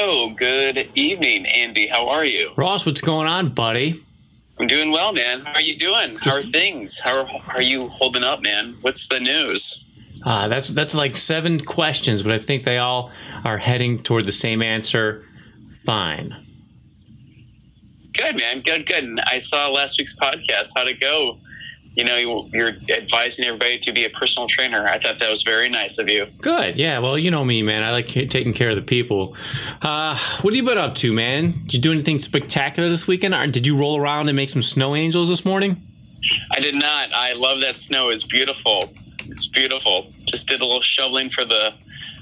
Hello, good evening, Andy. How are you? Ross, what's going on, buddy? I'm doing well, man. How are you doing? How are things? How are, how are you holding up, man? What's the news? Uh, that's that's like seven questions, but I think they all are heading toward the same answer. Fine. Good, man. Good, good. And I saw last week's podcast. How'd it go? You know, you're advising everybody to be a personal trainer. I thought that was very nice of you. Good. Yeah. Well, you know me, man. I like taking care of the people. Uh, what have you been up to, man? Did you do anything spectacular this weekend? Or did you roll around and make some snow angels this morning? I did not. I love that snow. It's beautiful. It's beautiful. Just did a little shoveling for the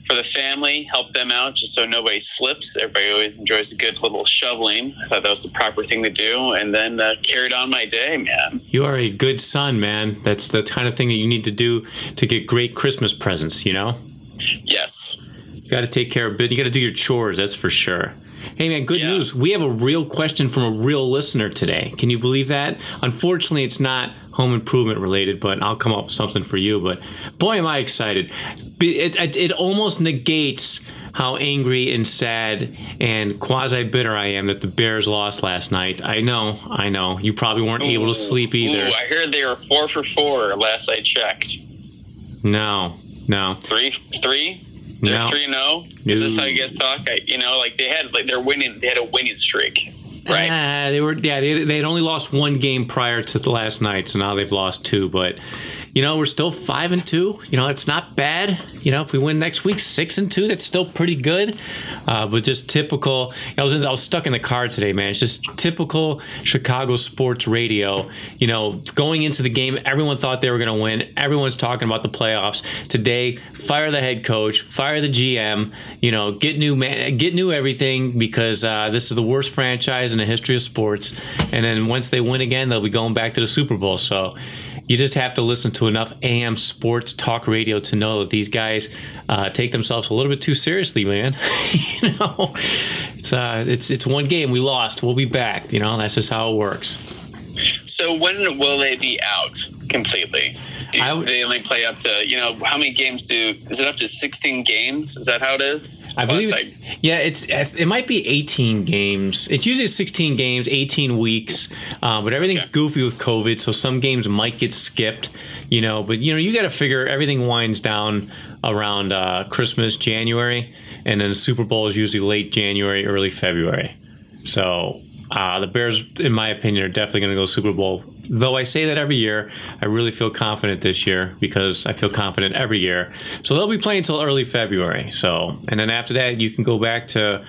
for the family, help them out just so nobody slips. Everybody always enjoys a good little shoveling. I thought that was the proper thing to do, and then uh, carried on my day, man. You are a good son, man. That's the kind of thing that you need to do to get great Christmas presents, you know? Yes. You got to take care of it. You got to do your chores, that's for sure. Hey man, good yeah. news. We have a real question from a real listener today. Can you believe that? Unfortunately, it's not home improvement related, but I'll come up with something for you. But boy, am I excited! It, it, it almost negates how angry and sad and quasi bitter I am that the Bears lost last night. I know, I know. You probably weren't ooh, able to sleep either. Ooh, I heard they were four for four last I checked. No, no. Three, three. They're no. three. No. Oh? Is this how you guys talk? I, you know, like they had like they're winning. They had a winning streak. Right. Uh, they were yeah they they had only lost one game prior to the last night, so now they've lost two. But you know we're still five and two. You know it's not bad. You know if we win next week six and two, that's still pretty good. Uh, but just typical. I was I was stuck in the car today, man. It's just typical Chicago sports radio. You know going into the game, everyone thought they were going to win. Everyone's talking about the playoffs today. Fire the head coach, fire the GM. You know get new man, get new everything because uh, this is the worst franchise in the history of sports. And then once they win again, they'll be going back to the Super Bowl. So you just have to listen to enough AM sports talk radio to know that these guys uh, take themselves a little bit too seriously, man. you know, it's uh, it's it's one game we lost. We'll be back. You know, that's just how it works. So when will they be out completely? Do I would, they only play up to you know how many games do is it up to 16 games is that how it is i believe it's, yeah it's it might be 18 games it's usually 16 games 18 weeks uh, but everything's okay. goofy with covid so some games might get skipped you know but you know you got to figure everything winds down around uh, christmas january and then the super bowl is usually late january early february so uh, the Bears, in my opinion, are definitely going to go Super Bowl. Though I say that every year, I really feel confident this year because I feel confident every year. So they'll be playing until early February. So, and then after that, you can go back to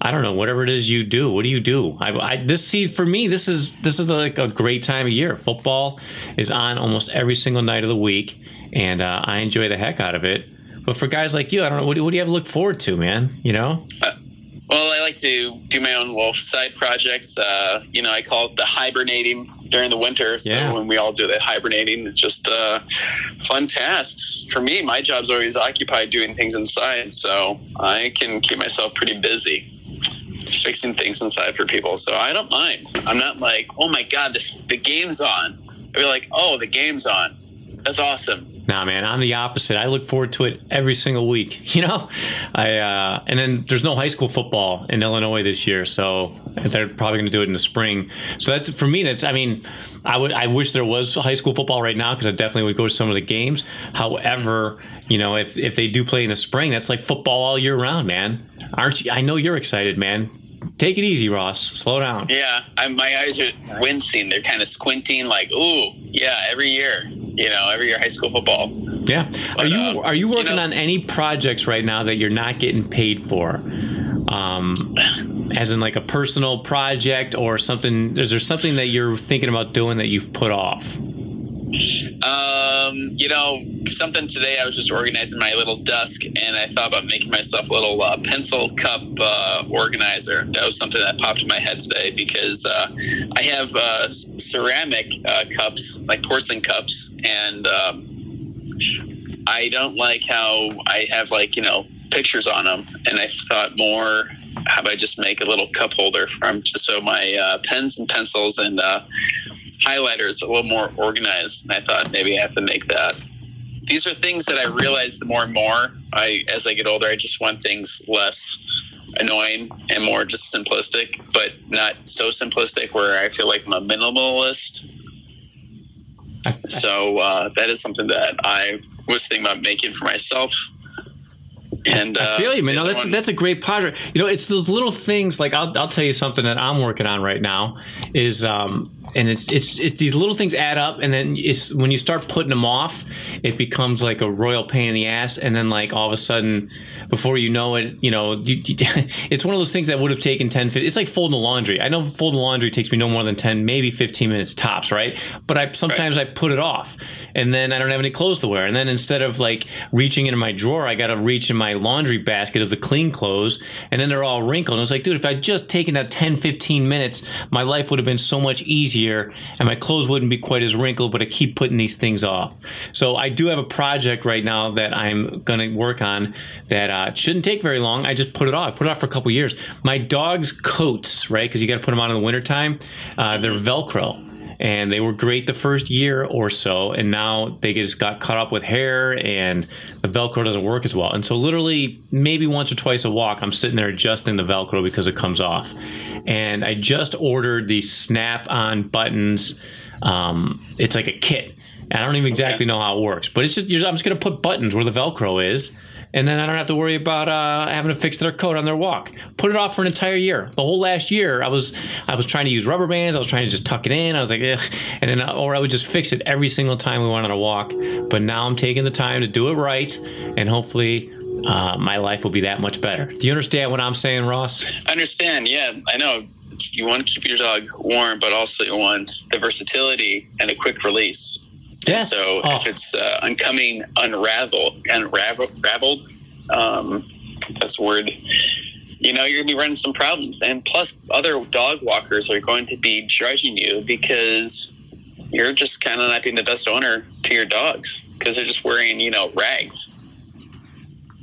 I don't know whatever it is you do. What do you do? I, I this see for me this is this is like a great time of year. Football is on almost every single night of the week, and uh, I enjoy the heck out of it. But for guys like you, I don't know what do, what do you have to look forward to, man? You know. Uh, well, I like to do my own little side projects. Uh, you know, I call it the hibernating during the winter. So yeah. when we all do that hibernating, it's just uh, fun tasks. For me, my job's always occupied doing things inside, so I can keep myself pretty busy fixing things inside for people. So I don't mind. I'm not like, oh my god, this the game's on. I'd be like, oh, the game's on. That's awesome. Nah, man, I'm the opposite. I look forward to it every single week. You know, I uh, and then there's no high school football in Illinois this year, so they're probably going to do it in the spring. So that's for me. That's I mean, I would I wish there was high school football right now because I definitely would go to some of the games. However, you know, if if they do play in the spring, that's like football all year round, man. Aren't you? I know you're excited, man. Take it easy, Ross. Slow down. Yeah, I, my eyes are wincing. They're kind of squinting, like, ooh, yeah, every year you know, every year high school football. Yeah. But, are you um, are you working you know, on any projects right now that you're not getting paid for? Um, as in like a personal project or something? Is there something that you're thinking about doing that you've put off? Um, you know, something today. I was just organizing my little desk, and I thought about making myself a little uh, pencil cup uh, organizer. That was something that popped in my head today because uh, I have uh, ceramic uh, cups, like porcelain cups, and um, I don't like how I have like you know pictures on them. And I thought more, how about I just make a little cup holder from just so my uh, pens and pencils and highlighters a little more organized. And I thought maybe I have to make that. These are things that I realize the more and more I, as I get older, I just want things less annoying and more just simplistic, but not so simplistic where I feel like I'm a minimalist. So uh, that is something that I was thinking about making for myself. And uh, I feel you, man. No, that's that's a great project. You know, it's those little things. Like I'll I'll tell you something that I'm working on right now is um and it's it's it's these little things add up and then it's when you start putting them off, it becomes like a royal pain in the ass and then like all of a sudden before you know it, you know, you, you, it's one of those things that would have taken 10 15, it's like folding laundry. I know folding laundry takes me no more than 10 maybe 15 minutes tops, right? But I sometimes I put it off and then I don't have any clothes to wear and then instead of like reaching into my drawer, I got to reach in my laundry basket of the clean clothes and then they're all wrinkled. And I was like, dude, if I'd just taken that 10 15 minutes, my life would have been so much easier and my clothes wouldn't be quite as wrinkled, but I keep putting these things off. So I do have a project right now that I'm going to work on that uh, shouldn't take very long. I just put it off, put it off for a couple years. My dog's coats, right? Because you got to put them on in the wintertime, uh, they're Velcro. And they were great the first year or so, and now they just got caught up with hair, and the Velcro doesn't work as well. And so, literally, maybe once or twice a walk, I'm sitting there adjusting the Velcro because it comes off. And I just ordered these snap-on buttons. Um, it's like a kit. And I don't even exactly know how it works, but it's just you're, I'm just gonna put buttons where the Velcro is, and then I don't have to worry about uh, having to fix their coat on their walk. Put it off for an entire year. The whole last year, I was I was trying to use rubber bands. I was trying to just tuck it in. I was like, and then or I would just fix it every single time we went on a walk. But now I'm taking the time to do it right, and hopefully. Uh, my life will be that much better. Do you understand what I'm saying, Ross? I understand. Yeah, I know. You want to keep your dog warm, but also you want the versatility and a quick release. Yes. So Oh. if it's uh, uncoming, unraveled, unraveled, raveled, um, that's a word. You know, you're gonna be running some problems, and plus, other dog walkers are going to be judging you because you're just kind of not being the best owner to your dogs because they're just wearing, you know, rags.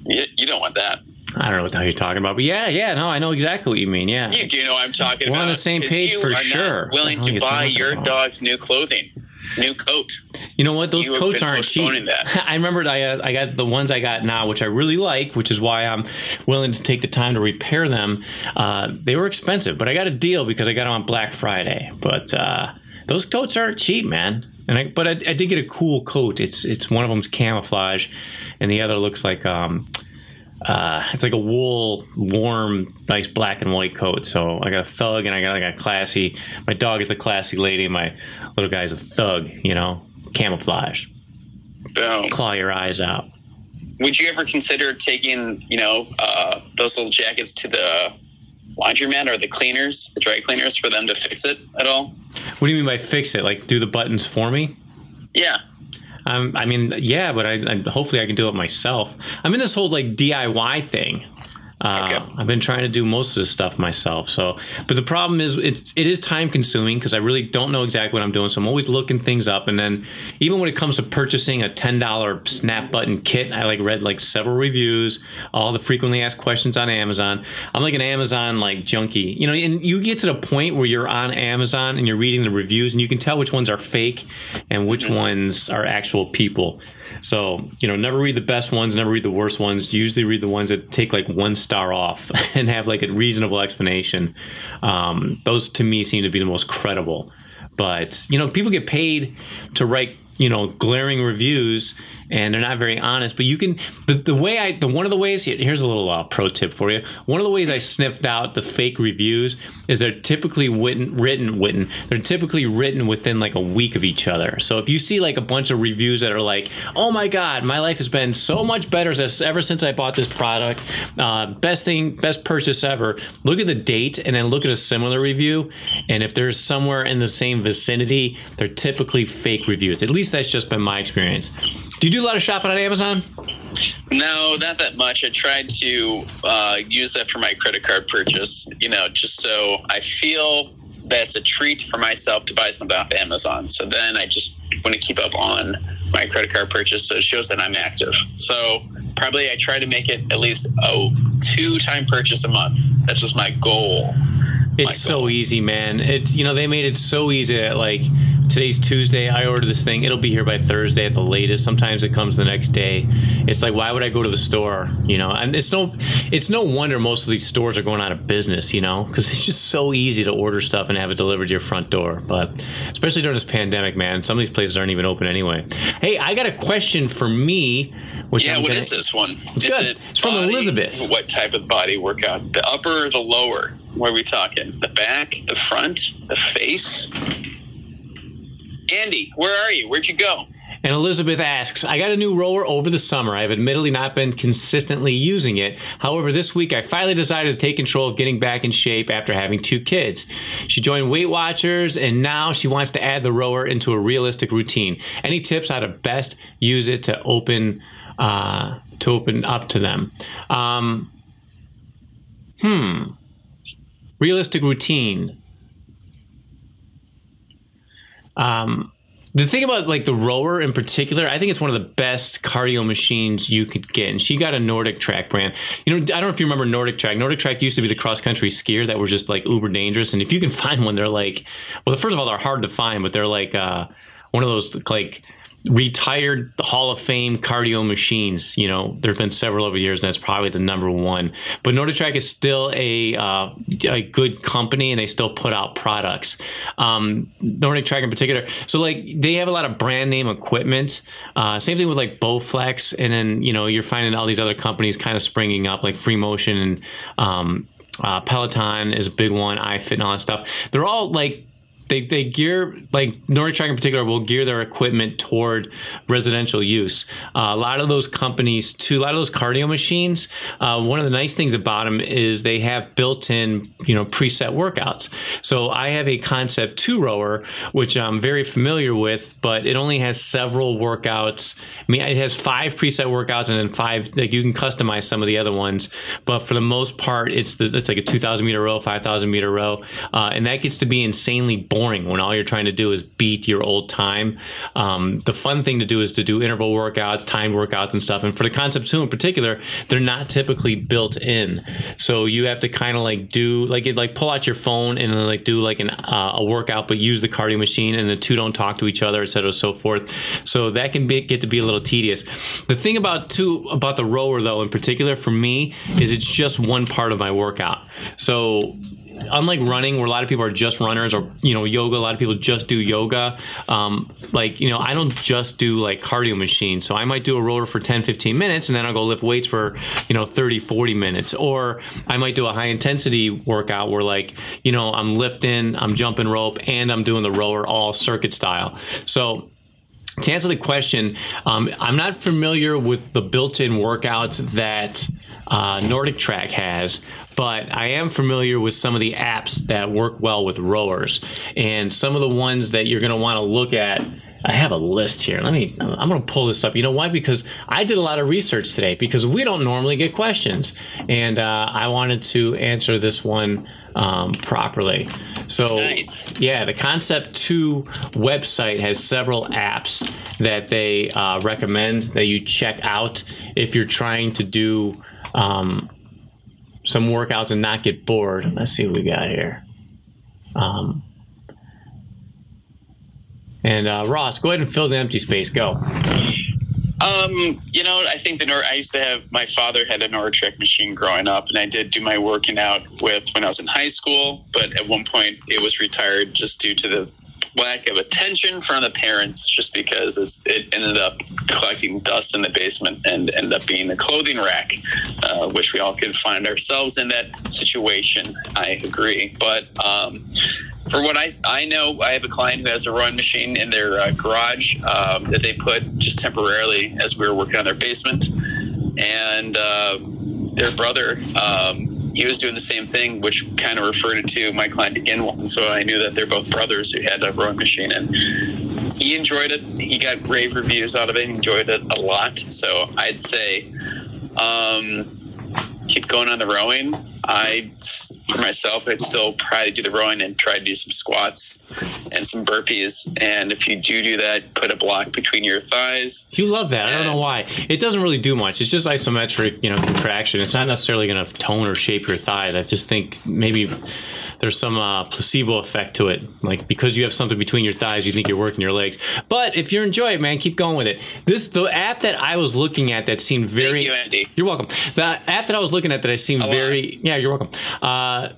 You, you don't want that. I don't know what the hell you're talking about, but yeah, yeah, no, I know exactly what you mean. Yeah. You do know what I'm talking We're about. on the same page for sure. Willing to buy your about? dog's new clothing, new coat. You know what? Those You coats aren't cheap. that. I remember I, uh, I got the ones I got now, which I really like, which is why I'm willing to take the time to repair them. Uh, they were expensive, but I got a deal because I got them on Black Friday. But uh, those coats aren't cheap, man. And I, but I, I did get a cool coat. It's it's one of them's camouflage, and the other looks like um, uh, it's like a wool, warm, nice black and white coat. So I got a thug and I got like a classy. My dog is the classy lady. My little guy's a thug. You know, camouflage. Boom. Claw your eyes out. Would you ever consider taking, you know, uh, those little jackets to the laundromat or the cleaners, the dry cleaners, for them to fix it at all? What do you mean by fix it? Like do the buttons for me? Yeah. Um, I mean, yeah, but I, I hopefully I can do it myself. I'm in this whole like DIY thing. Uh, Okay. I've been trying to do most of this stuff myself. So, but the problem is, it's it is time consuming because I really don't know exactly what I'm doing. So I'm always looking things up, and then even when it comes to purchasing a ten dollar snap button kit, I like read like several reviews, all the frequently asked questions on Amazon. I'm like an Amazon like junkie, you know. And you get to the point where you're on Amazon and you're reading the reviews, and you can tell which ones are fake and which ones are actual people. So, you know, never read the best ones, never read the worst ones. Usually read the ones that take like one star off and have like a reasonable explanation. Um, those to me seem to be the most credible. But, you know, people get paid to write, you know, glaring reviews and they're not very honest. But you can, the, the way I, the one of the ways, here- here's a little uh, pro tip for you. One of the ways I sniffed out the fake reviews is they're typically written, written, written, they're typically written within like a week of each other. So if you see like a bunch of reviews that are like, oh my God, my life has been so much better ever since I bought this product, uh, best thing, best purchase ever, look at the date and then look at a similar review. And if there's somewhere in the same vicinity, they're typically fake reviews. At least that's just been my experience. Do you do a lot of shopping on Amazon? No, not that much. I tried to uh, use that for my credit card purchase, you know, just so I feel that's a treat for myself to buy something off Amazon. So then I just want to keep up on my credit card purchase so it shows that I'm active. So probably I try to make it at least a two time purchase a month. That's just my goal. It's so easy, man. It's you know they made it so easy that like today's Tuesday. I ordered this thing. It'll be here by Thursday at the latest. Sometimes it comes the next day. It's like, why would I go to the store? You know, and it's no, it's no wonder most of these stores are going out of business. You know, because it's just so easy to order stuff and have it delivered to your front door. But especially during this pandemic, man, some of these places aren't even open anyway. Hey, I got a question for me. Which yeah, I'm what gonna, is this one? It's is good. It it's from body, Elizabeth. What type of body workout? The upper or the lower? What are we talking? The back, the front, the face? Andy, where are you? Where'd you go? And Elizabeth asks, I got a new rower over the summer. I've admittedly not been consistently using it. However, this week I finally decided to take control of getting back in shape after having two kids. She joined Weight Watchers and now she wants to add the rower into a realistic routine. Any tips on how to best use it to open uh, to open up to them? Um, hmm. Realistic routine. Um, the thing about like the rower in particular, I think it's one of the best cardio machines you could get. And she got a NordicTrack brand. You know, I don't know if you remember NordicTrack. Nordic Track used to be the cross country skier that were just like uber dangerous. And if you can find one, they're like, well, first of all, they're hard to find, but they're like uh, one of those like retired Hall of Fame cardio machines. You know, there have been several over the years, and that's probably the number one. But NordicTrack is still a uh, a good company, and they still put out products. Um, NordicTrack in particular, so like they have a lot of brand name equipment. Uh, same thing with like Bowflex, and then you know you're finding all these other companies kind of springing up, like Free Motion and. Um, uh, Peloton is a big one, iFit and all that stuff. They're all like they, they gear like NordicTrack in particular will gear their equipment toward residential use. Uh, a lot of those companies, too, a lot of those cardio machines. Uh, one of the nice things about them is they have built-in, you know, preset workouts. So I have a Concept Two rower, which I'm very familiar with, but it only has several workouts. I mean, it has five preset workouts and then five. Like you can customize some of the other ones, but for the most part, it's the, it's like a 2,000 meter row, 5,000 meter row, uh, and that gets to be insanely boring boring when all you're trying to do is beat your old time. Um, the fun thing to do is to do interval workouts, timed workouts, and stuff. And for the Concept Two in particular, they're not typically built in, so you have to kind of like do like like pull out your phone and like do like an, uh, a workout, but use the cardio machine, and the two don't talk to each other, etc. So forth. So that can be, get to be a little tedious. The thing about two about the rower though, in particular for me, is it's just one part of my workout. So unlike running where a lot of people are just runners or you know yoga a lot of people just do yoga. Um, like you know i don't just do like cardio machines. So i might do a roller for 10 15 minutes and then i'll go lift weights for you know 30 40 minutes. Or i might do a high intensity workout where like you know i'm lifting i'm jumping rope and i'm doing the rower all circuit style. So to answer the question um, i'm not familiar with the built-in workouts that uh, NordicTrack has, but I am familiar with some of the apps that work well with rowers. And some of the ones that you're going to want to look at I have a list here. Let me, I'm going to pull this up. You know why? Because I did a lot of research today because we don't normally get questions. And uh, I wanted to answer this one um, properly. So, nice. yeah, the Concept 2 website has several apps that they uh, recommend that you check out if you're trying to do um, some workouts and not get bored. Let's see what we got here. Um, and uh, Ross, go ahead and fill the empty space. Go. Um, you know, I think the Nord. I used to have my father had a NordicTrack machine growing up, and I did do my working out with when I was in high school. But at one point, it was retired just due to the lack of attention from the parents just because it ended up collecting dust in the basement and ended up being a clothing rack, uh, which we all could find ourselves in that situation. I agree. But um, for what I, I know, I have a client who has a rowing machine in their uh, garage um, that they put just temporarily as we were working on their basement. And uh, their brother, um, he was doing the same thing, which kind of referred to my client again. One. So I knew that they're both brothers who had a rowing machine, and he enjoyed it. He got rave reviews out of it. He enjoyed it a lot. So I'd say um, keep going on the rowing. I for myself, I'd still probably do the rowing and try to do some squats and some burpees. And if you do do that, put a block between your thighs. You love that. I don't know why. It doesn't really do much. It's just isometric, you know, contraction. It's not necessarily going to tone or shape your thighs. I just think maybe there's some uh, placebo effect to it. Like because you have something between your thighs, you think you're working your legs. But if you enjoy it, man, keep going with it. This the app that I was looking at that seemed very. Thank you, Andy. You're welcome. The app that I was looking at that I seemed very. Yeah, you're welcome. Uh,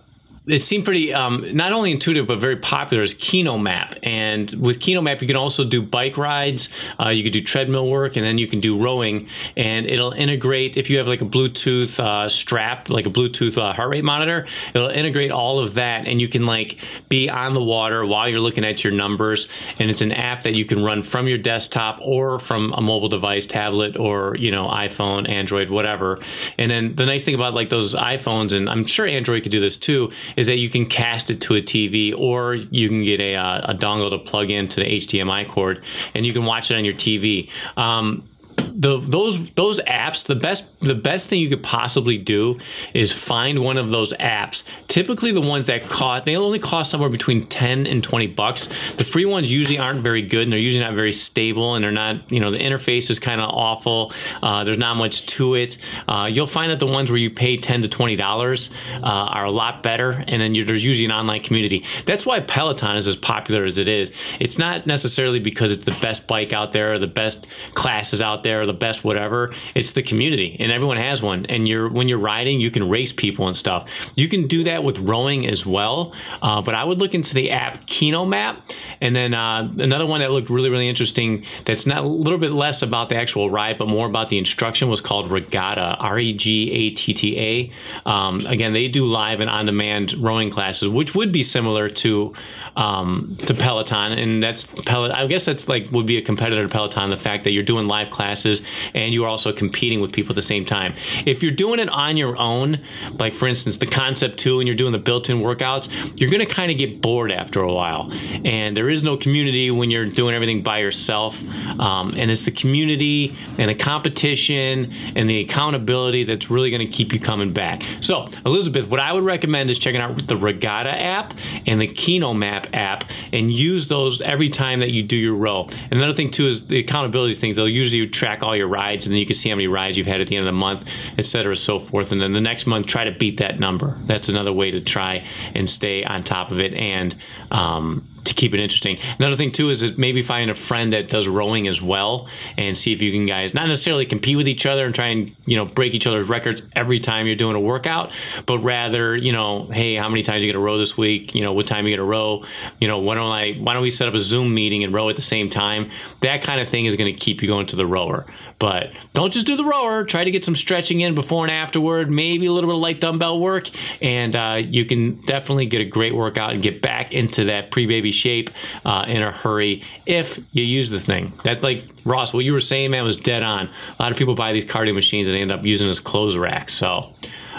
it seemed pretty um, not only intuitive but very popular is Kinomap. And with Kinomap, you can also do bike rides, uh, you could do treadmill work, and then you can do rowing. And it'll integrate if you have like a Bluetooth uh, strap, like a Bluetooth uh, heart rate monitor. It'll integrate all of that, and you can like be on the water while you're looking at your numbers. And it's an app that you can run from your desktop or from a mobile device, tablet, or you know iPhone, Android, whatever. And then the nice thing about like those iPhones, and I'm sure Android could do this too, is that you can cast it to a TV or you can get a, uh, a dongle to plug into the HDMI cord and you can watch it on your TV. Um, the those those apps the best the best thing you could possibly do is find one of those apps. Typically the ones that cost they only cost somewhere between 10 and 20 bucks. The free ones usually aren't very good and they're usually not very stable and they're not you know the interface is kind of awful. Uh, there's not much to it. Uh, you'll find that the ones where you pay 10 to 20 dollars uh, are a lot better and then there's usually an online community. That's why peloton is as popular as it is. It's not necessarily because it's the best bike out there or the best classes out there or the best whatever it's the community and everyone has one and you're when you're riding you can race people and stuff you can do that with rowing as well uh, but i would look into the app kino map and then uh, another one that looked really really interesting that's not a little bit less about the actual ride but more about the instruction was called regatta r-e-g-a-t-t-a um, again they do live and on-demand rowing classes which would be similar to um, to Peloton, and that's Peloton. I guess that's like would be a competitor to Peloton. The fact that you're doing live classes and you are also competing with people at the same time. If you're doing it on your own, like for instance the Concept Two, and you're doing the built-in workouts, you're going to kind of get bored after a while. And there is no community when you're doing everything by yourself. Um, and it's the community and the competition and the accountability that's really going to keep you coming back. So Elizabeth, what I would recommend is checking out the Regatta app and the Kinomap app and use those every time that you do your row. And another thing too is the accountability thing. They'll usually track all your rides and then you can see how many rides you've had at the end of the month, et cetera, so forth. And then the next month, try to beat that number. That's another way to try and stay on top of it and um, to keep it interesting. Another thing too is that maybe find a friend that does rowing as well and see if you can guys not necessarily compete with each other and try and you know break each other's records every time you're doing a workout, but rather you know hey how many times you gonna row this week? You know what time you gonna row? You know why don't I why don't we set up a Zoom meeting and row at the same time? That kind of thing is to keep you going to the rower. But don't just do the rower. Try to get some stretching in before and afterward. Maybe a little bit of light dumbbell work, and uh, you can definitely get a great workout and get back into that pre-baby shape uh, in a hurry if you use the thing. That like Ross, what you were saying, man, was dead on. A lot of people buy these cardio machines and end up using as clothes racks. So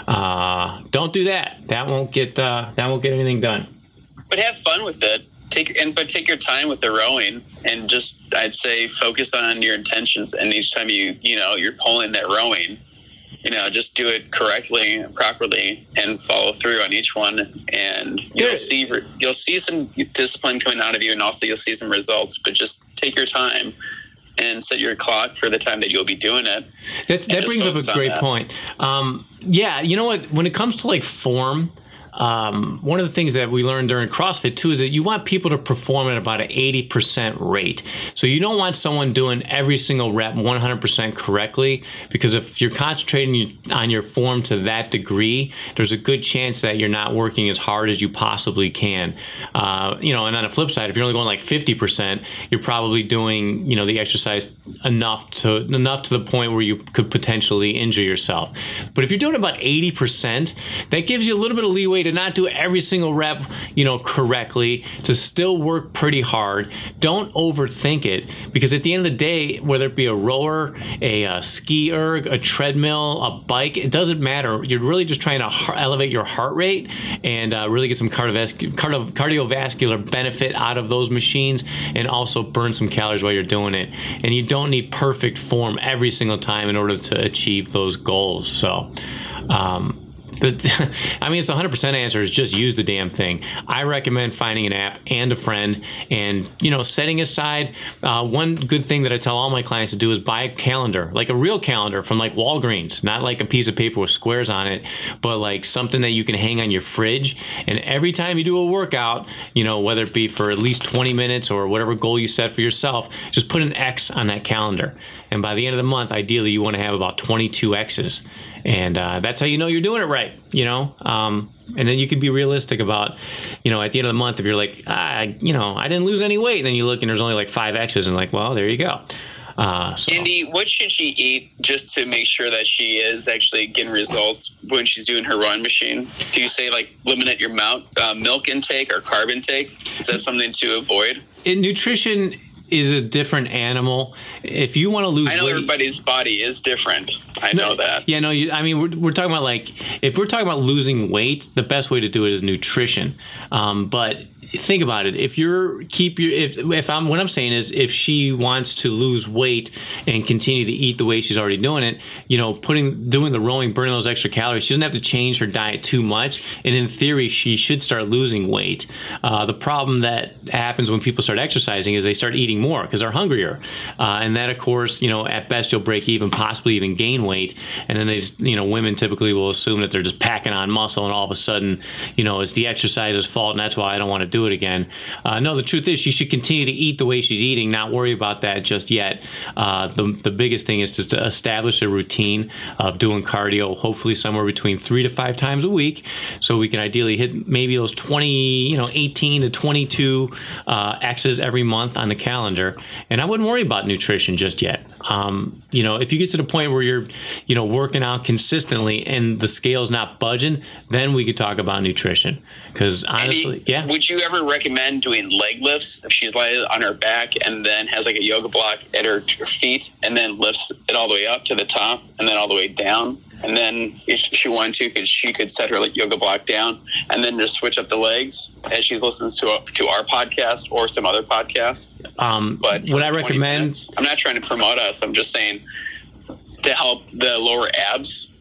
uh, don't do that. That won't get uh, that won't get anything done. But have fun with it. Take and but take your time with the rowing and just I'd say focus on your intentions. And each time you you know you're pulling that rowing, you know just do it correctly, properly, and follow through on each one. And you'll Good. see you'll see some discipline coming out of you, and also you'll see some results. But just take your time and set your clock for the time that you'll be doing it. That's, that brings up a great point. Um, yeah, you know what? When it comes to like form, um, one of the things that we learned during CrossFit too is that you want people to perform at about an 80% rate. So you don't want someone doing every single rep 100% correctly because if you're concentrating on your form to that degree, there's a good chance that you're not working as hard as you possibly can. Uh, you know, and on the flip side, if you're only going like 50%, you're probably doing, you know, the exercise enough to enough to the point where you could potentially injure yourself. But if you're doing about 80%, that gives you a little bit of leeway to not do every single rep, you know, correctly, to still work pretty hard. Don't overthink it because at the end of the day, whether it be a rower, a, uh ski erg, a treadmill, a bike, it doesn't matter. You're really just trying to elevate your heart rate and uh, really get some cardiovascular, cardio- cardiovascular benefit out of those machines and also burn some calories while you're doing it. And you don't need perfect form every single time in order to achieve those goals. So, um, But I mean, it's the 100% answer is just use the damn thing. I recommend finding an app and a friend and, you know, setting aside. Uh, one good thing that I tell all my clients to do is buy a calendar, like a real calendar from like Walgreens, not like a piece of paper with squares on it, but like something that you can hang on your fridge. And every time you do a workout, you know, whether it be for at least 20 minutes or whatever goal you set for yourself, just put an X on that calendar. And by the end of the month, ideally, you want to have about 22 X's and uh, that's how you know you're doing it right you know um, and then you could be realistic about you know at the end of the month if you're like ah, you know i didn't lose any weight and then you look and there's only like five x's and like well there you go uh, so. Andy, what should she eat just to make sure that she is actually getting results when she's doing her run machine? Do you say like limit your mount, uh, milk intake or carb intake? Is that something to avoid? In nutrition is a different animal. If you want to lose, I know weight, everybody's body is different. I no, know that. Yeah, no. You, I mean, we're, we're talking about like if we're talking about losing weight, the best way to do it is nutrition. Um, but think about it. If you're keep your if if I'm what I'm saying is if she wants to lose weight and continue to eat the way she's already doing it, you know, putting doing the rowing, burning those extra calories, she doesn't have to change her diet too much. And in theory, she should start losing weight. Uh, the problem that happens when people start exercising is they start eating more because they're hungrier, uh, and that of course, you know, at best you'll break even, possibly even gain weight. And then they, just, you know, women typically will assume that they're just packing on muscle, and all of a sudden, you know, it's the exercise's fault, and that's why I don't want to do do it again. Uh, no, the truth is she should continue to eat the way she's eating, not worry about that just yet. Uh, the, the biggest thing is just to establish a routine of doing cardio, hopefully somewhere between three to five times a week, so we can ideally hit maybe those 20, you know, 18 to 22 uh, X's every month on the calendar. And I wouldn't worry about nutrition just yet. Um, you know, if you get to the point where you're, you know, working out consistently and the scale's not budging, then we could talk about nutrition. Because honestly, yeah. Would you ever recommend doing leg lifts if she's lying on her back and then has like a yoga block at her, her feet and then lifts it all the way up to the top and then all the way down? And then if she wanted to, could she could set her like yoga block down and then just switch up the legs as she listens to a, to our podcast or some other podcast. Um, but what I recommend, minutes, I'm not trying to promote us. I'm just saying to help the lower abs.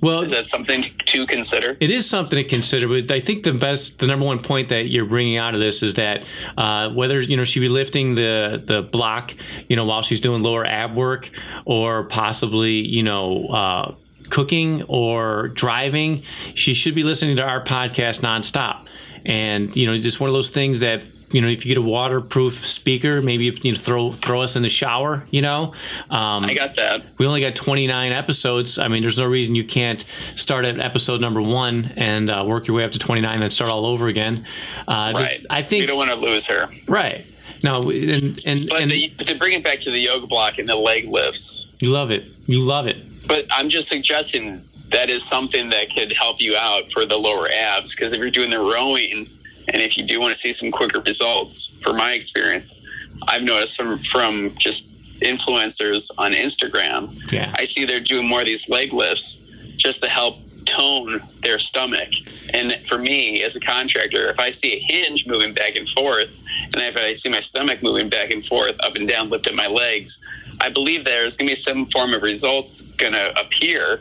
Well, is that something to consider? It is something to consider, but I think the best, the number one point that you're bringing out of this is that uh, whether you know she be lifting the the block, you know, while she's doing lower ab work, or possibly you know. Uh, cooking or driving, she should be listening to our podcast nonstop. And, you know, just one of those things that you know, if you get a waterproof speaker, maybe you know, throw throw us in the shower. You know, um, I got that. We only got 29 episodes. I mean, there's no reason you can't start at episode number one and uh, work your way up to 29 and start all over again. Uh, right. I think we don't want to lose her. Right. No, and and, but and the, to bring it back to the yoga block and the leg lifts. You love it. You love it. But I'm just suggesting that is something that could help you out for the lower abs because if you're doing the rowing and if you do want to see some quicker results, for my experience, I've noticed from from just influencers on Instagram, yeah. I see they're doing more of these leg lifts just to help tone their stomach. And for me, as a contractor, if I see a hinge moving back and forth, and if I see my stomach moving back and forth, up and down, lifting my legs, I believe there's going to be some form of results going to appear.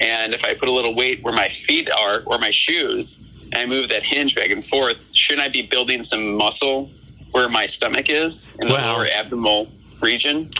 And if I put a little weight where my feet are or my shoes, and I move that hinge back and forth, shouldn't I be building some muscle where my stomach is in the wow. lower abdominal region?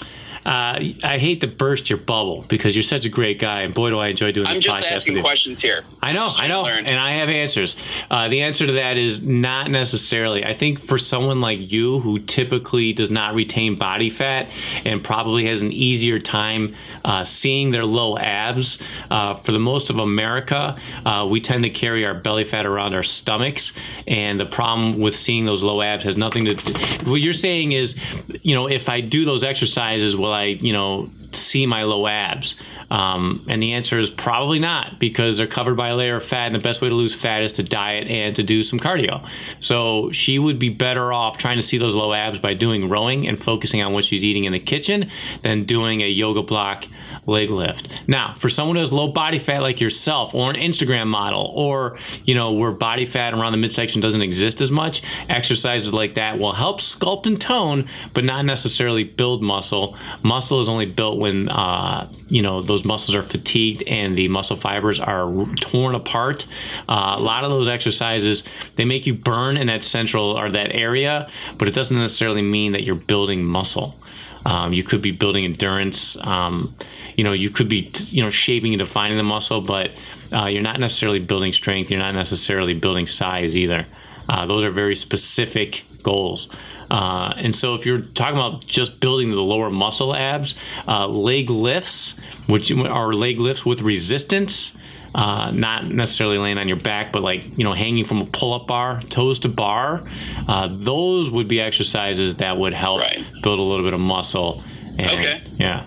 Uh, I hate to burst your bubble because you're such a great guy, and boy, do I enjoy doing. I'm just asking questions here. I know, I know, and I have answers. Uh, the answer to that is not necessarily. I think for someone like you who typically does not retain body fat and probably has an easier time uh, seeing their low abs, uh, for the most of America, uh, we tend to carry our belly fat around our stomachs, and the problem with seeing those low abs has nothing to. do... What you're saying is, you know, if I do those exercises, will I, you know, see my low abs? Um, and the answer is probably not because they're covered by a layer of fat. And the best way to lose fat is to diet and to do some cardio. So she would be better off trying to see those low abs by doing rowing and focusing on what she's eating in the kitchen than doing a yoga block leg lift. Now, for someone who has low body fat like yourself or an Instagram model or, you know, where body fat around the midsection doesn't exist as much, exercises like that will help sculpt and tone, but not necessarily build muscle. Muscle is only built when uh, you know those muscles are fatigued and the muscle fibers are torn apart. Uh, a lot of those exercises they make you burn in that central or that area, but it doesn't necessarily mean that you're building muscle. Um, you could be building endurance. Um, you know, you could be you know shaping and defining the muscle, but uh, you're not necessarily building strength. You're not necessarily building size either. Uh, those are very specific goals. Uh, and so, if you're talking about just building the lower muscle abs, uh, leg lifts, which are leg lifts with resistance, uh, not necessarily laying on your back, but like you know, hanging from a pull-up bar, toes to bar. Uh, those would be exercises that would help Right. build a little bit of muscle. And, Okay. Yeah.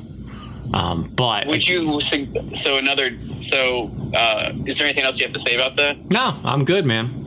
Um, but Would you so another so uh, is there anything else you have to say about that? no, I'm good, man.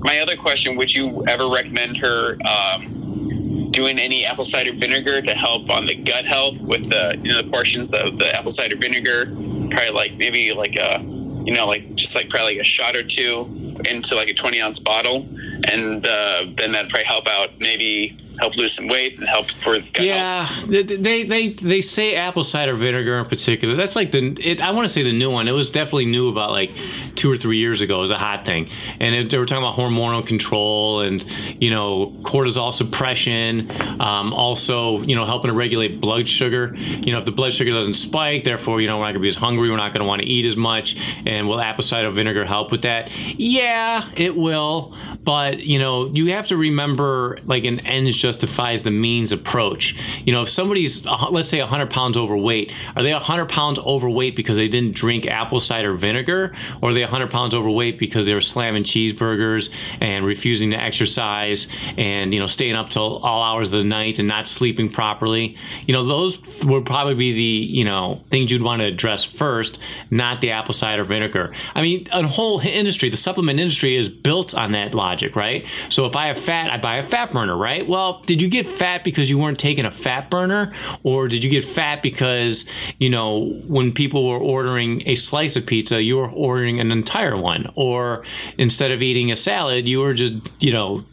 My other question: Would you ever recommend her um, doing any apple cider vinegar to help on the gut health with the you know the portions of the apple cider vinegar? Probably like maybe like a you know like just like probably like a shot or two into like a 20 ounce bottle, and uh, then that'd probably help out maybe help lose some weight and help for. Yeah, they, they they say apple cider vinegar in particular. That's like the it, I want to say the new one. It was definitely new about like two or three years ago. It was a hot thing, and it, they were talking about hormonal control and you know cortisol suppression. Um, also, you know helping to regulate blood sugar. You know if the blood sugar doesn't spike, therefore you know we're not going to be as hungry. We're not going to want to eat as much. And will apple cider vinegar help with that? Yeah, it will. But you know you have to remember like an ends justifies the means approach. You know, if somebody's let's say 100 pounds overweight, are they 100 pounds overweight because they didn't drink apple cider vinegar, or are they 100 pounds overweight because they were slamming cheeseburgers and refusing to exercise and you know staying up till all hours of the night and not sleeping properly? You know, those would probably be the you know things you'd want to address first, not the apple cider vinegar. I mean, a whole industry, the supplement industry, is built on that logic, right? So if I have fat, I buy a fat burner, right? Well, did you get fat because you weren't taking a fat burner, or did you get fat because you know when people were ordering a slice of pizza, you were ordering an entire one, or instead of eating a salad, you were just you know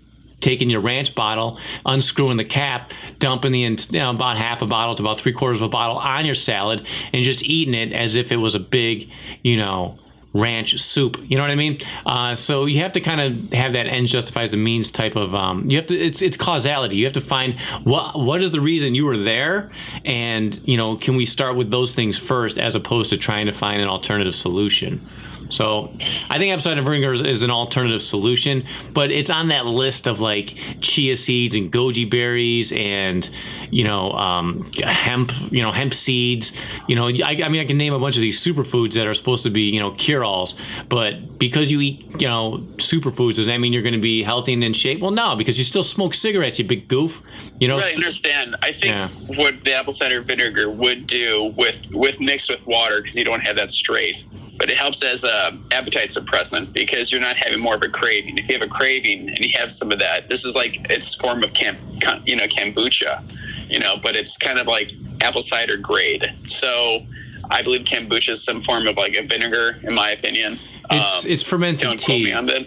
taking your ranch bottle, unscrewing the cap, dumping the you know, about half a bottle to about three quarters of a bottle on your salad, and just eating it as if it was a big, you know, ranch soup. You know what I mean? Uh, so you have to kind of have that ends justifies the means type of. Um, you have to. It's it's causality. You have to find what what is the reason you were there, and you know, can we start with those things first as opposed to trying to find an alternative solution. So I think apple cider vinegar is, is an alternative solution, but it's on that list of like chia seeds and goji berries and you know um, hemp, you know hemp seeds. You know, I, I mean I can name a bunch of these superfoods that are supposed to be you know cure-alls, but because you eat you know superfoods, does that mean you're going to be healthy and in shape? Well, no, because you still smoke cigarettes, you big goof. You know, Right, I understand. I think Yeah. what the apple cider vinegar would do with with mixed with water because you don't have that straight, but it helps as a appetite suppressant because you're not having more of a craving. If you have a craving and you have some of that, this is like it's form of camp, you know, kombucha, you know, but it's kind of like apple cider grade. So I believe kombucha is some form of like a vinegar, in my opinion. it's Um, it's fermented tea. me on that.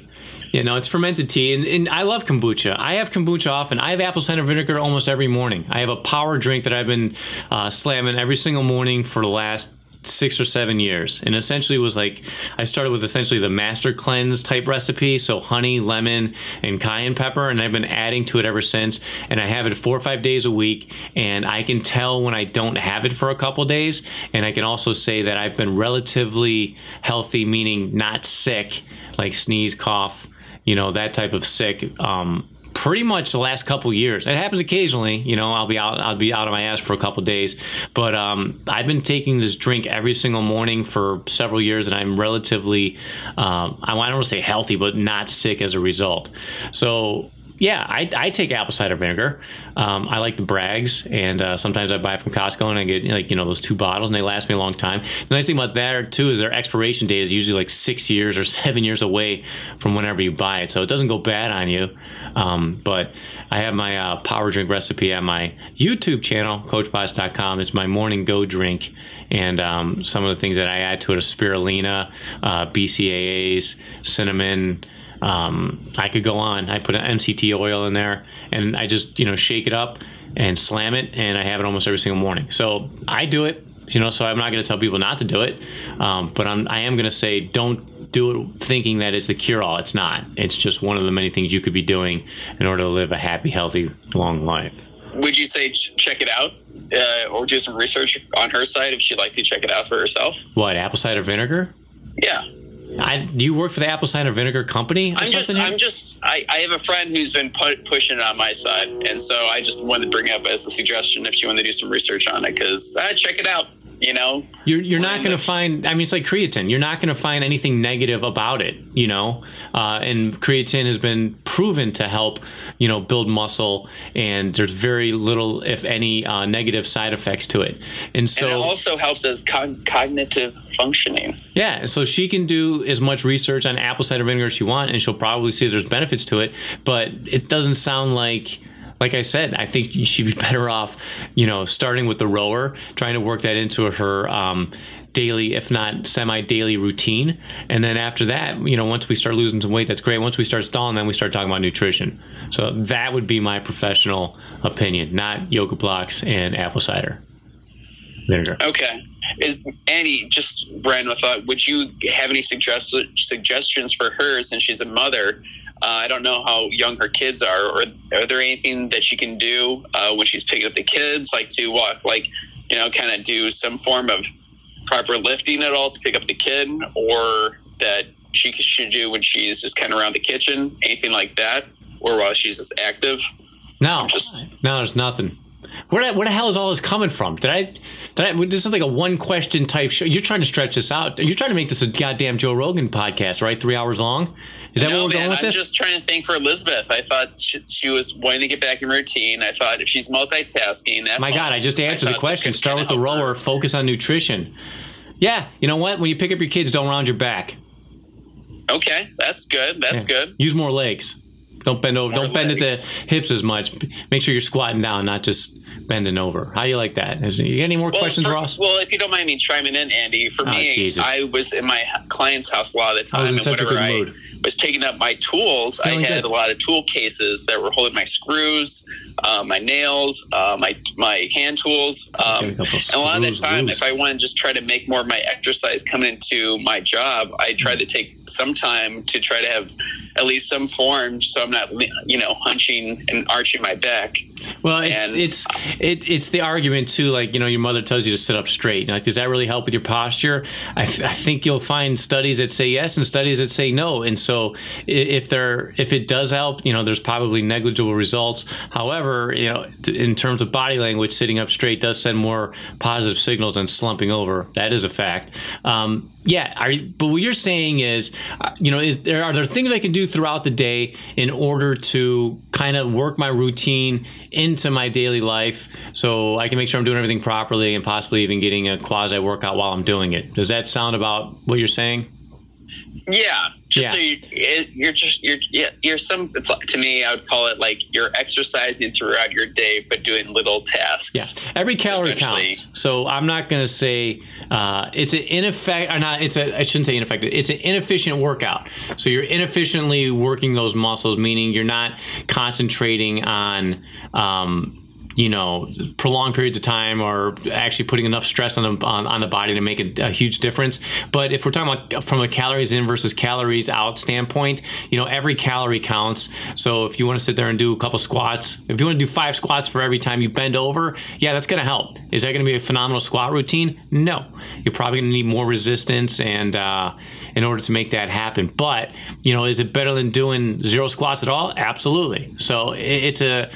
Yeah, no, it's fermented tea, and, and I love kombucha. I have kombucha often. I have apple cider vinegar almost every morning. I have a power drink that I've been uh, slamming every single morning for the last six or seven years, and essentially was like I started with essentially the master cleanse type recipe, so honey, lemon, and cayenne pepper, and I've been adding to it ever since. And I have it four or five days a week, and I can tell when I don't have it for a couple days, and I can also say that I've been relatively healthy, meaning not sick, like sneeze, cough you know that type of sick um, pretty much the last couple years. It happens occasionally you know i'll be out i'll be out of my ass for a couple days. But um, i've been taking this drink every single morning for several years and i'm relatively um, i don't want to say healthy but not sick as a result. So yeah, I, I take apple cider vinegar. Um, I like the Braggs, and uh, sometimes I buy from Costco, and I get like you know those two bottles, and they last me a long time. The nice thing about that too is their expiration date is usually like six years or seven years away from whenever you buy it, so it doesn't go bad on you. Um, but I have my uh, power drink recipe at my YouTube channel, CoachBoss.com. It's my morning go drink, and um, some of the things that I add to it are spirulina, uh, BCAAs, cinnamon. Um, I could go on. I put an MCT oil in there, and I just you know shake it up and slam it, and I have it almost every single morning. So I do it. You know, so I'm not going to tell people not to do it, um, but I'm I am going to say don't do it thinking that it's the cure all. It's not. It's just one of the many things you could be doing in order to live a happy, healthy, long life. Would you say ch- check it out, uh, or do some research on her side if she'd like to check it out for herself? What apple cider vinegar? Yeah. I, do you work for the apple cider vinegar company? I'm just, here? I'm just, I, I have a friend who's been put, pushing it on my side, and so I just wanted to bring it up as a suggestion if you want to do some research on it, because uh, check it out. You know, you're you're not going to find. I mean, it's like creatine. You're not going to find anything negative about it. You know, uh, and creatine has been proven to help. You know, build muscle, and there's very little, if any, uh, negative side effects to it. And so, and it also helps as con- cognitive functioning. Yeah, so she can do as much research on apple cider vinegar as she wants, and she'll probably see there's benefits to it. But it doesn't sound like like I said, I think she'd be better off, you know, starting with the rower, trying to work that into her um, daily, if not semi-daily routine, and then after that, you know, once we start losing some weight, that's great. Once we start stalling, then we start talking about nutrition. So that would be my professional opinion, not yoga blocks and apple cider vinegar. Okay. Is Annie just random thought? Would you have any suggest- suggestions for her since she's a mother? Uh, I don't know how young her kids are. Or are there anything that she can do uh, when she's picking up the kids, like to walk, like you know, kind of do some form of proper lifting at all to pick up the kid, or that she should do when she's just kind of around the kitchen, anything like that, or while she's just active? No, just, no, there's nothing. Where the, where the hell is all this coming from? Did I, did I? This is like a one question type show. You're trying to stretch this out. You're trying to make this a goddamn Joe Rogan podcast, right? Three hours long. Is that no, what we're man, going with I'm this? just trying to think for Elizabeth. I thought she, she, was wanting to get back in routine. I thought if she's multitasking, that my God, I just answered I the question. Start with the rower. Her. Focus on nutrition. Yeah, you know what? When you pick up your kids, don't round your back. Okay, that's good. That's yeah. good. Use more legs. Don't bend over. More don't bend legs. at the hips as much. Make sure you're squatting down, not just bending over. How do you like that? Is, you got any more well, questions, for, Ross? Well, if you don't mind me chiming in, Andy, for oh, me, Jesus. I was in my client's house a lot of the time, and whenever I mood. Was picking up my tools, Feeling I had good. a lot of tool cases that were holding my screws, uh, my nails, uh, my my hand tools, um, and a lot of the time, grooves. if I want to just try to make more of my exercise coming into my job, I try to take some time to try to have at least some form, so I'm not you know hunching and arching my back. Well, it's and, it's it, it's the argument too. Like you know, your mother tells you to sit up straight. Like, does that really help with your posture? I, th- I think you'll find studies that say yes and studies that say no. And so, if there if it does help, you know, there's probably negligible results. However, you know, in terms of body language, sitting up straight does send more positive signals than slumping over. That is a fact. Um, yeah, are, but what you're saying is, uh, you know, is there are there things I can do throughout the day in order to kind of work my routine into my daily life, so I can make sure I'm doing everything properly and possibly even getting a quasi workout while I'm doing it. Does that sound about what you're saying? Yeah, just yeah. so you, are just you're yeah, you're some It's like, to me I would call it like you're exercising throughout your day, but doing little tasks. Yeah, every calorie counts. So I'm not going to say uh, it's an ineffective or not. It's a I shouldn't say ineffective. It's an inefficient workout. So you're inefficiently working those muscles, meaning you're not concentrating on. Um, you know prolonged periods of time or actually putting enough stress on the on, on the body to make a, a, huge difference. But if we're talking about from a calories in versus calories out standpoint, you know every calorie counts. So if you want to sit there and do a couple squats, if you want to do five squats for every time you bend over, yeah, that's going to help. Is that going to be a phenomenal squat routine? No, you're probably going to need more resistance and. Uh, in order to make that happen. But, you know, is it better than doing zero squats at all? Absolutely. So it's a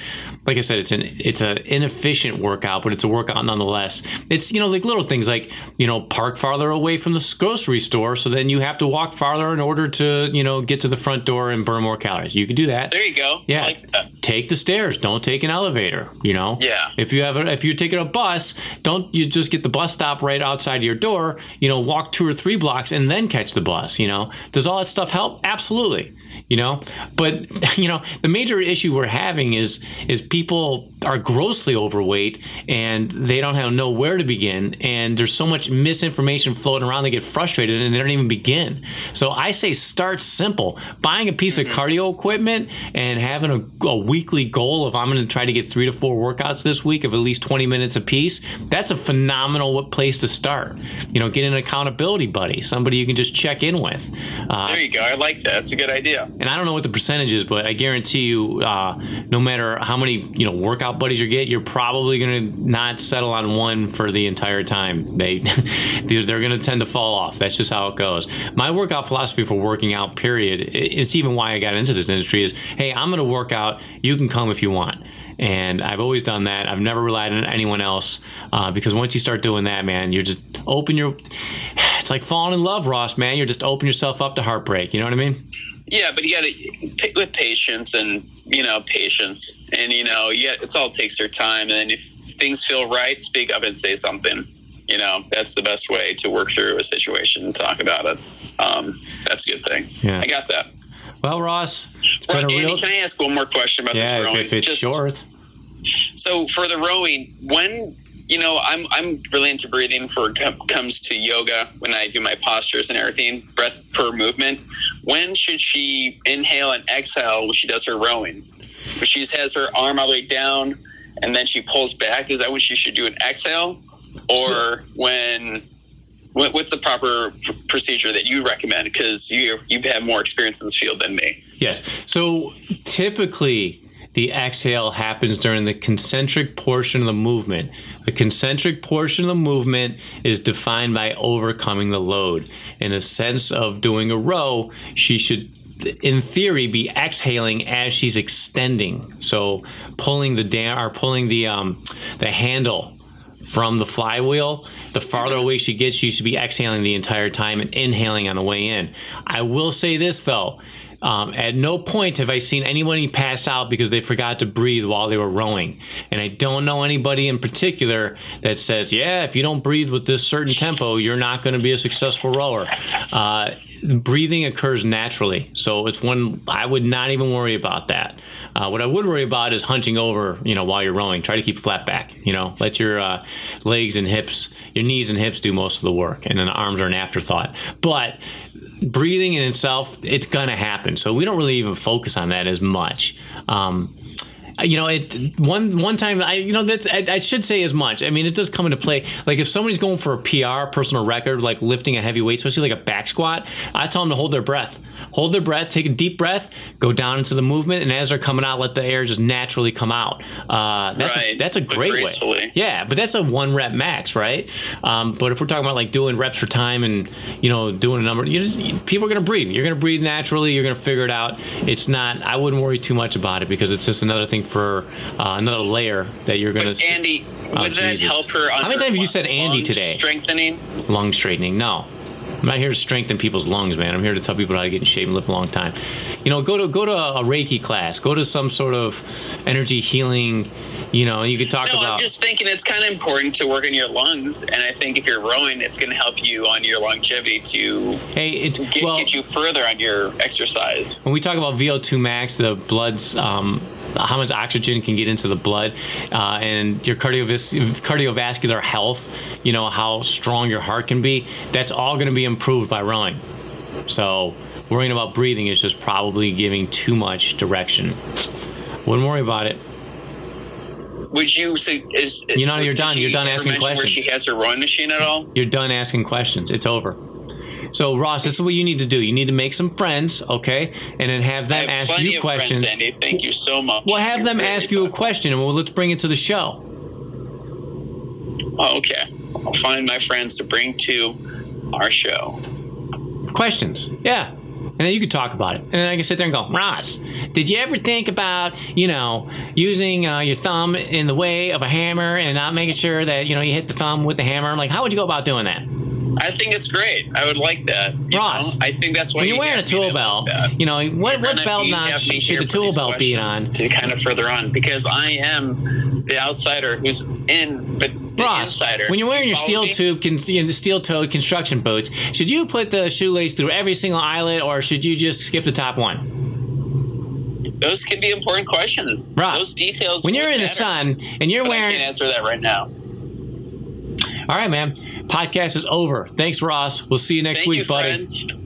like I said, it's an it's an inefficient workout, but it's a workout nonetheless. It's you know like little things like you know park farther away from the grocery store, so then you have to walk farther in order to you know get to the front door and burn more calories. You can do that. There you go. Yeah, like take the stairs. Don't take an elevator. You know. Yeah. If you have a, if you're taking a bus, don't you just get the bus stop right outside your door. You know, walk two or three blocks and then catch the bus. You know, does all that stuff help? Absolutely you know? But you know the major issue we're having is is people are grossly overweight and they don't have know where to begin and there's so much misinformation floating around they get frustrated and they don't even begin. So i say start simple. Buying a piece of cardio equipment and having a, a weekly goal of i'm going to try to get three to four workouts this week of at least 20 minutes a piece that's a phenomenal place to start. You know get an accountability buddy somebody you can just check in with. Uh, there you go i like that that's a good idea. and i don't know what the percentage is but i guarantee you uh, no matter how many you know buddies you get you're probably going to not settle on one for the entire time they they're going to tend to fall off that's just how it goes my workout philosophy for working out period it's even why i got into this industry is hey i'm going to work out you can come if you want and I've always done that. I've never relied on anyone else uh, because once you start doing that, man, you're just open your. It's like falling in love, Ross. Man, you're just open yourself up to heartbreak. You know what I mean? Yeah, but you got to pick with patience and you know patience, and you know, yeah, it's all takes their time. And if things feel right, speak up and say something. You know, that's the best way to work through a situation and talk about it. Um, that's a good thing. Yeah. I got that. Well, Ross, well, Andy, real... can I ask one more question about yeah, this rowing? if it's Just, short. So for the rowing, when you know, I'm I'm really into breathing for comes to yoga when I do my postures and everything, breath per movement. When should she inhale and exhale when she does her rowing? When she has her arm all the way down and then she pulls back, is that when she should do an exhale, or so, when? What's the proper procedure that you recommend? Because you you've had more experience in this field than me. Yes. So typically, the exhale happens during the concentric portion of the movement. The concentric portion of the movement is defined by overcoming the load. In a sense of doing a row, she should in theory be exhaling as she's extending so pulling the dam or pulling the um the handle from the flywheel the farther away she gets she should be exhaling the entire time and inhaling on the way in i will say this though um, at no point have I seen anybody pass out because they forgot to breathe while they were rowing. And I don't know anybody in particular that says, yeah, if you don't breathe with this certain tempo, you're not going to be a successful rower. Uh, breathing occurs naturally. So it's one, I would not even worry about that. Uh, what I would worry about is hunching over, you know, while you're rowing. Try to keep flat back. You know, let your uh, legs and hips, your knees and hips do most of the work, and then the arms are an afterthought. But breathing in itself, it's gonna happen. So we don't really even focus on that as much. Um, you know, it one one time I you know that's I, I, should say as much. I mean, it does come into play. Like if somebody's going for a PR, personal record, like lifting a heavy weight, especially like a back squat, I tell them to hold their breath hold their breath, take a deep breath, go down into the movement, and as they're coming out, let the air just naturally come out. Uh, that's right. a, that's a great way. Yeah, but that's a one rep max, right? Um, but if we're talking about like doing reps for time and you know doing a number, you just people are gonna breathe. You're gonna breathe naturally. You're gonna figure it out. It's not. I wouldn't worry too much about it because it's just another thing for uh, another layer that you're gonna. But Andy, oh, would that help her? How many times have you said Andy today? Strengthening. Lung straightening. No. I'm not here to strengthen people's lungs, man. I'm here to tell people how to get in shape and live a long time. You know, go to go to a Reiki class, go to some sort of energy healing. You know, you could talk no, about. I'm just thinking it's kind of important to work on your lungs, and I think if you're rowing, it's going to help you on your longevity to hey, it, get, well, get you further on your exercise. When we talk about VO2 max, the blood's um, how much oxygen can get into the blood, uh, and your cardiovascular health, you know, how strong your heart can be, that's all going to be improved by rowing. So, worrying about breathing is just probably giving too much direction. Wouldn't worry about it. Would you say is you know you're done? You're done asking questions. Where she has her rowing machine at all? You're done asking questions. It's over. So Ross, this is what you need to do. You need to make some friends, okay, and then have them have ask you questions. Friends, Andy. Thank you so much. Well, have You're them ask you a question, and well, let's bring it to the show. Oh, okay. I'll find my friends to bring to our show. Questions, yeah. And then you could talk about it. And then I can sit there and go, Ross, did you ever think about, you know, using uh, your thumb in the way of a hammer and not making sure that, you know, you hit the thumb with the hammer? I'm Like, how would you go about doing that? I think it's great. I would like that. Ross, know? I think that's why when you're you wearing a tool belt, you know what, what belt notch should the tool belt be on? To kind of further on, because I am the outsider who's in, but Ross, insider. when you're wearing you your steel me? tube, con- steel-toed construction boots, should you put the shoelace through every single eyelet, or should you just skip the top one? those can be important questions. Ross, those details. When you're in the sun and you're but I wearing can't answer that right now. All right, man. Podcast is over. Thanks, Ross. We'll see you next Thank week, you, buddy. friends.